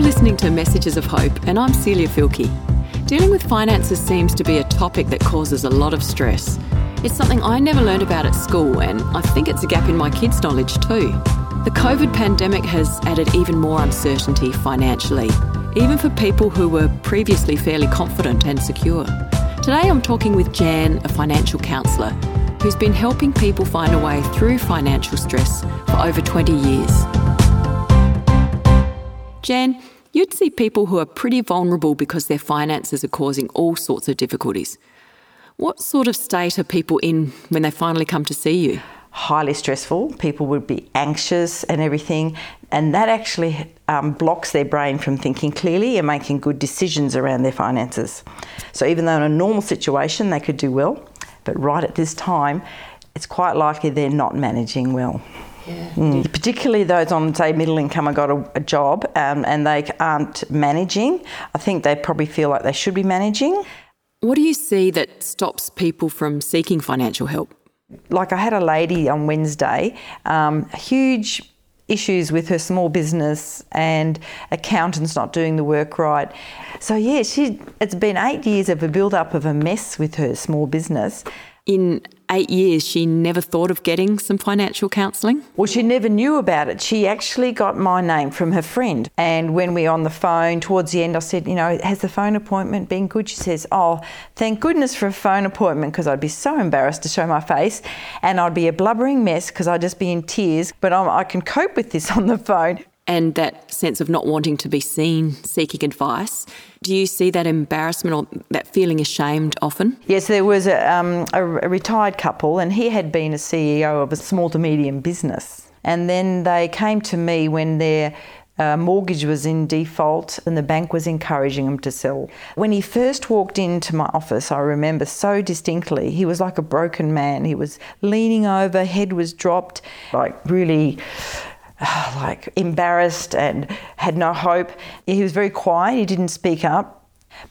You're listening to Messages of Hope, and I'm Celia Filkey. Dealing with finances seems to be a topic that causes a lot of stress. It's something I never learned about at school, and I think it's a gap in my kids' knowledge too. The COVID pandemic has added even more uncertainty financially, even for people who were previously fairly confident and secure. Today I'm talking with Jan, a financial counsellor, who's been helping people find a way through financial stress for over 20 years. Jan, you'd see people who are pretty vulnerable because their finances are causing all sorts of difficulties. What sort of state are people in when they finally come to see you? Highly stressful. People would be anxious and everything, and that actually um, blocks their brain from thinking clearly and making good decisions around their finances. So, even though in a normal situation they could do well, but right at this time, it's quite likely they're not managing well. Yeah. Mm. Particularly those on, say, middle income and got a, a job um, and they aren't managing. I think they probably feel like they should be managing. What do you see that stops people from seeking financial help? Like I had a lady on Wednesday, um, huge issues with her small business and accountants not doing the work right. So yeah, she it's been eight years of a build up of a mess with her small business. In eight years, she never thought of getting some financial counselling? Well, she never knew about it. She actually got my name from her friend. And when we were on the phone, towards the end, I said, You know, has the phone appointment been good? She says, Oh, thank goodness for a phone appointment because I'd be so embarrassed to show my face and I'd be a blubbering mess because I'd just be in tears. But I'm, I can cope with this on the phone and that sense of not wanting to be seen, seeking advice. Do you see that embarrassment or that feeling ashamed often? Yes, there was a, um, a, retired couple, and he had been a CEO of a small to medium business. And then they came to me when their uh, mortgage was in default and the bank was encouraging them to sell. When he first walked into my office, I remember so distinctly, he was like a broken man. He was leaning over, head was dropped, like really like embarrassed and had no hope. He was very quiet, he didn't speak up.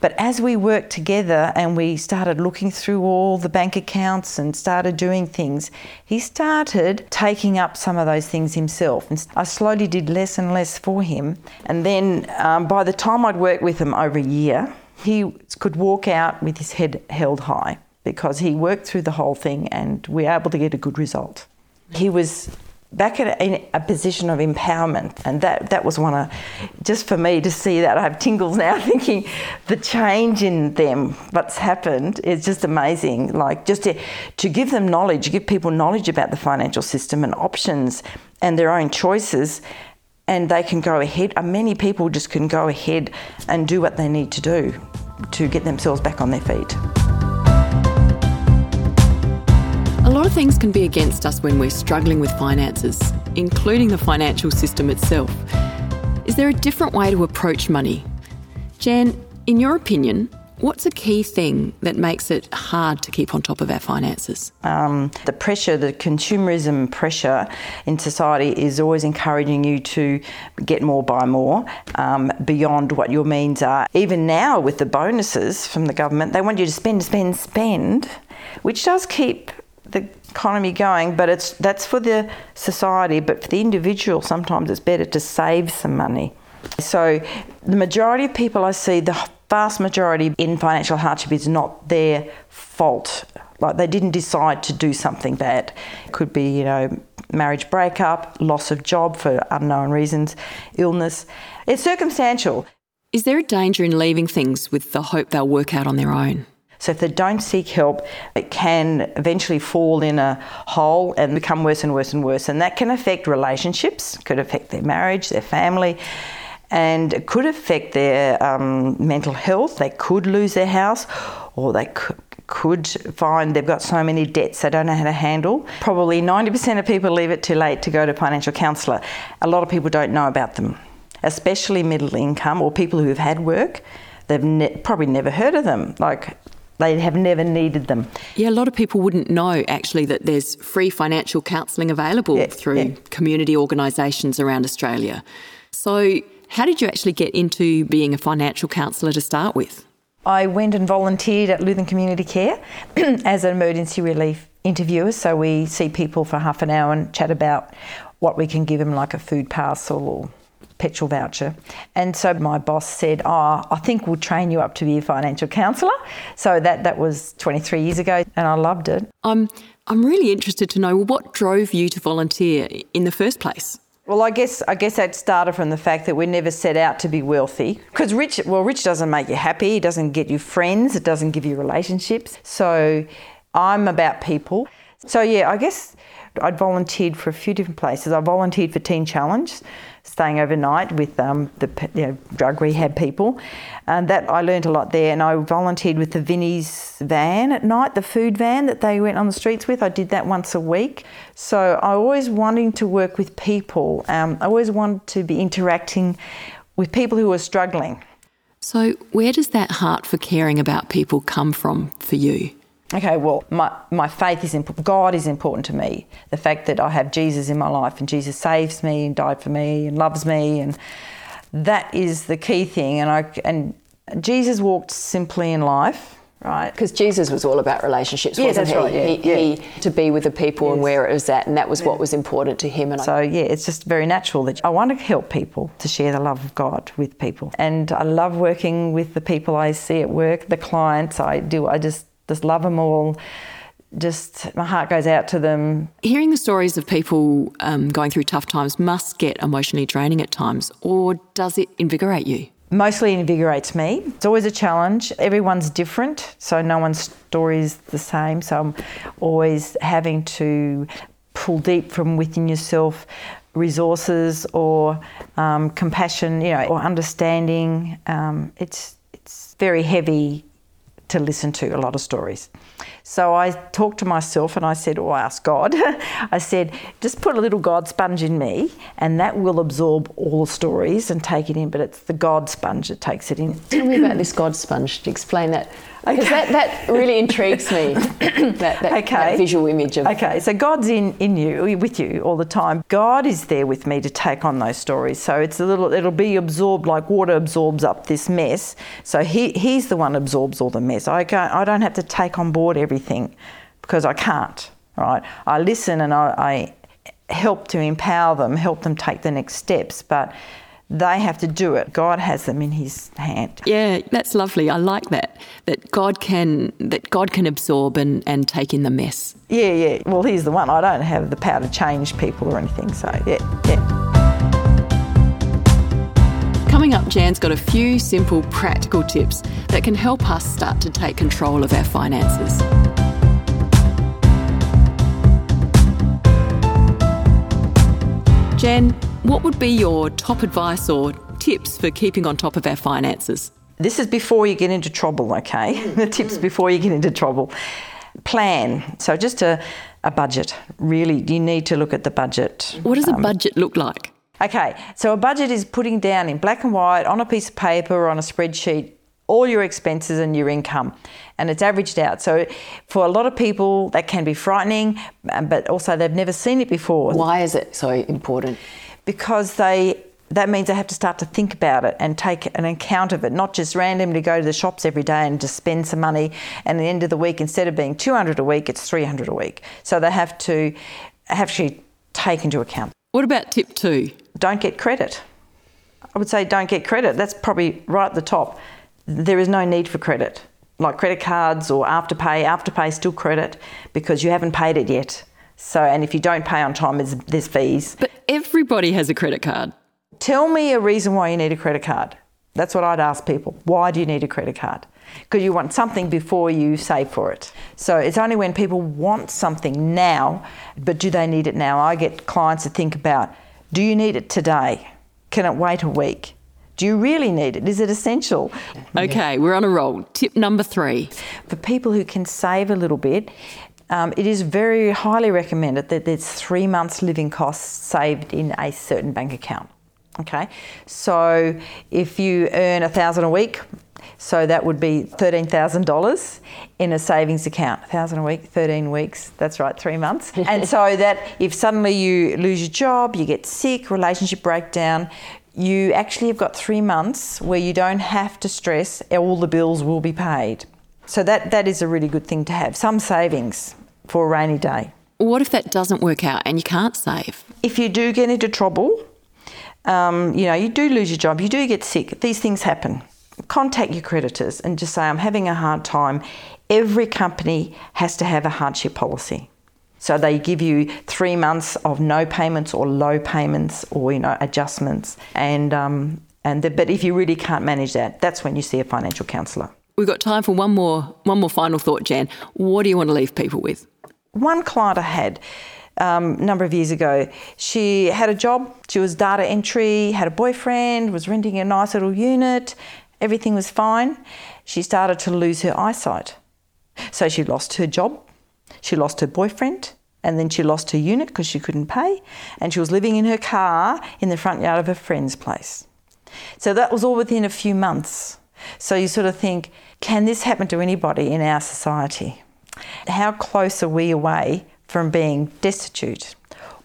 But as we worked together and we started looking through all the bank accounts and started doing things, he started taking up some of those things himself. And I slowly did less and less for him. And then um, by the time I'd worked with him over a year, he could walk out with his head held high because he worked through the whole thing and we were able to get a good result. He was back in a position of empowerment and that that was one of just for me to see that I have tingles now thinking the change in them what's happened is just amazing like just to, to give them knowledge give people knowledge about the financial system and options and their own choices and they can go ahead many people just can go ahead and do what they need to do to get themselves back on their feet. Lot of things can be against us when we're struggling with finances, including the financial system itself. Is there a different way to approach money? Jan, in your opinion, What's a key thing that makes it hard to keep on top of our finances? Um, the pressure, the consumerism pressure in society is always encouraging you to get more, buy more, um, beyond what your means are. Even now, with the bonuses from the government, they want you to spend, spend, spend, which does keep the economy going, but it's that's for the society. But for the individual, sometimes it's better to save some money. So the majority of people I see, the vast majority in financial hardship is not their fault. Like they didn't decide to do something bad. It could be, you know, marriage breakup, loss of job for unknown reasons, illness. It's circumstantial. Is there a danger in leaving things with the hope they'll work out on their own? So if they don't seek help, it can eventually fall in a hole and become worse and worse and worse. And that can affect relationships, could affect their marriage, their family, and it could affect their um, mental health. They could lose their house, or they could could find they've got so many debts they don't know how to handle. Probably 90% of people leave it too late to go to a financial counsellor. A lot of people don't know about them, especially middle income or people who've had work. They've ne- probably never heard of them. Like they have never needed them. Yeah, a lot of people wouldn't know actually that there's free financial counselling available yeah, through yeah. community organisations around Australia. So, how did you actually get into being a financial counsellor to start with? I went and volunteered at Lutheran Community Care as an emergency relief interviewer. So, we see people for half an hour and chat about what we can give them, like a food parcel or petrol voucher. And so my boss said, Oh, I think we'll train you up to be a financial counsellor. So that, that was 23 years ago, and I loved it. I'm, I'm really interested to know what drove you to volunteer in the first place? Well, I guess I guess that started from the fact that we never set out to be wealthy. Because rich, well, rich doesn't make you happy. It doesn't get you friends. It doesn't give you relationships. So I'm about people. So yeah, I guess I'd volunteered for a few different places. I volunteered for Teen Challenge, staying overnight with um, the you know, drug rehab people. And that I learned a lot there. And I volunteered with the Vinnie's van at night, the food van that they went on the streets with. I did that once a week. So I always wanting to work with people. Um, I always wanted to be interacting with people who were struggling. So, where does that heart for caring about people come from for you? Okay, well, my, my faith is important. God is important to me. The fact that I have Jesus in my life and Jesus saves me and died for me and loves me, and that is the key thing. And I and Jesus walked simply in life. Right, because Jesus was all about relationships, yeah, wasn't he? Right, yeah, he, yeah. he, to be with the people yes. and where it was at, and that was what was important to him. And so I, yeah, it's just very natural that I want to help people to share the love of God with people, and I love working with the people I see at work, the clients. I do. I just just love them all. Just my heart goes out to them. Hearing the stories of people um, going through tough times must get emotionally draining at times, or does it invigorate you? Mostly invigorates me. It's always a challenge. Everyone's different, so no one's story is the same. So I'm always having to pull deep from within yourself resources or um, compassion, you know, or understanding. Um, it's it's very heavy to listen to a lot of stories. So I talked to myself and I said, or oh, I asked God, I said, just put a little God sponge in me and that will absorb all the stories and take it in, but it's the God sponge that takes it in. Tell me about this God sponge. Explain that okay. that, that really intrigues me. that, that, okay. that visual image of. Okay, so God's in, in you, with you all the time. God is there with me to take on those stories. So it's a little, it'll be absorbed like water absorbs up this mess. So he, he's the one absorbs all the mess. I, can't, I don't have to take on board everything because I can't, right? I listen and I, I help to empower them, help them take the next steps. But they have to do it. God has them in His hand. Yeah, that's lovely. I like that. That God can that God can absorb and, and take in the mess. Yeah, yeah. Well, He's the one. I don't have the power to change people or anything. So yeah, yeah. Coming up, Jan's got a few simple, practical tips that can help us start to take control of our finances. Jan, what would be your top advice or tips for keeping on top of our finances? This is before you get into trouble, okay? the tips before you get into trouble. Plan. So just a, a budget. Really, you need to look at the budget. What does a um, budget look like? Okay, so a budget is putting down in black and white on a piece of paper or on a spreadsheet all your expenses and your income and it's averaged out. So for a lot of people that can be frightening, um, but also they've never seen it before. Why is it so important? Because they that means they have to start to think about it and take an account of it, not just randomly go to the shops every day and just spend some money. And at the end of the week, instead of being 200 a week, it's 300 a week. So they have to have to take into account. What about tip two? Don't get credit. I would say don't get credit. That's probably right at the top. There is no need for credit, like credit cards or afterpay. Afterpay is still credit because you haven't paid it yet. So, and if you don't pay on time, there's, there's fees. But everybody has a credit card. Tell me a reason why you need a credit card. That's what I'd ask people. Why do you need a credit card? Because you want something before you save for it. So it's only when people want something now, but do they need it now? I get clients to think about do you need it today? Can it wait a week? Do you really need it? Is it essential? Okay, we're on a roll. Tip number three. For people who can save a little bit, um, it is very highly recommended that there's three months living costs saved in a certain bank account. Okay, so if you earn a thousand a week, so that would be thirteen thousand dollars in a savings account. Thousand a week, thirteen weeks. That's right, three months. and so that if suddenly you lose your job, you get sick, relationship breakdown, you actually have got three months where you don't have to stress. All the bills will be paid. So that that is a really good thing to have. Some savings for a rainy day. What if that doesn't work out and you can't save? If you do get into trouble, Um, you know, you do lose your job, you do get sick, these things happen. Contact your creditors and just say, I'm having a hard time. Every company has to have a hardship policy. So they give you three months of no payments or low payments or you know adjustments, and um, and the, but if you really can't manage that, that's when you see a financial counsellor. We've got time for one more one more final thought, Jan. What do you want to leave people with? One client I had um, a number of years ago, she had a job. She was data entry, had a boyfriend, was renting a nice little unit. Everything was fine. She started to lose her eyesight, so she lost her job she lost her boyfriend and then she lost her unit because she couldn't pay, and she was living in her car in the front yard of her friend's place. So that was all within a few months. So you sort of think, can this happen to anybody in our society? How close are we away from being destitute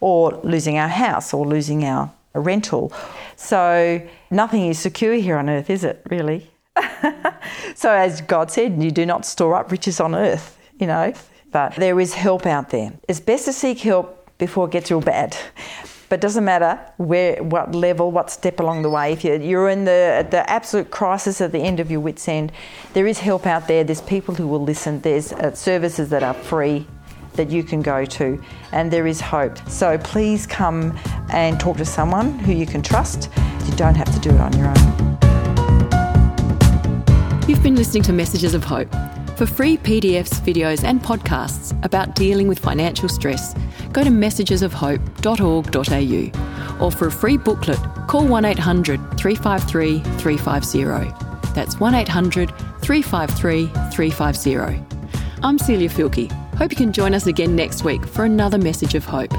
or losing our house or losing our rental? So nothing is secure here on earth, is it, really? so, as God said, you do not store up riches on earth, you know. But there is help out there. It's best to seek help before it gets real bad. But it doesn't matter where, what level, what step along the way. If you're, you're in the, the absolute crisis at the end of your wits' end, there is help out there. There's people who will listen. There's uh, services that are free that you can go to, and there is hope. So please come and talk to someone who you can trust. You don't have to do it on your own. You've been listening to Messages of Hope. For free PDFs, videos, and podcasts about dealing with financial stress, go to messagesofhope.org.au or for a free booklet, call 1 800 353 350. That's 1 800 353 350. I'm Celia Filkey. Hope you can join us again next week for another message of hope.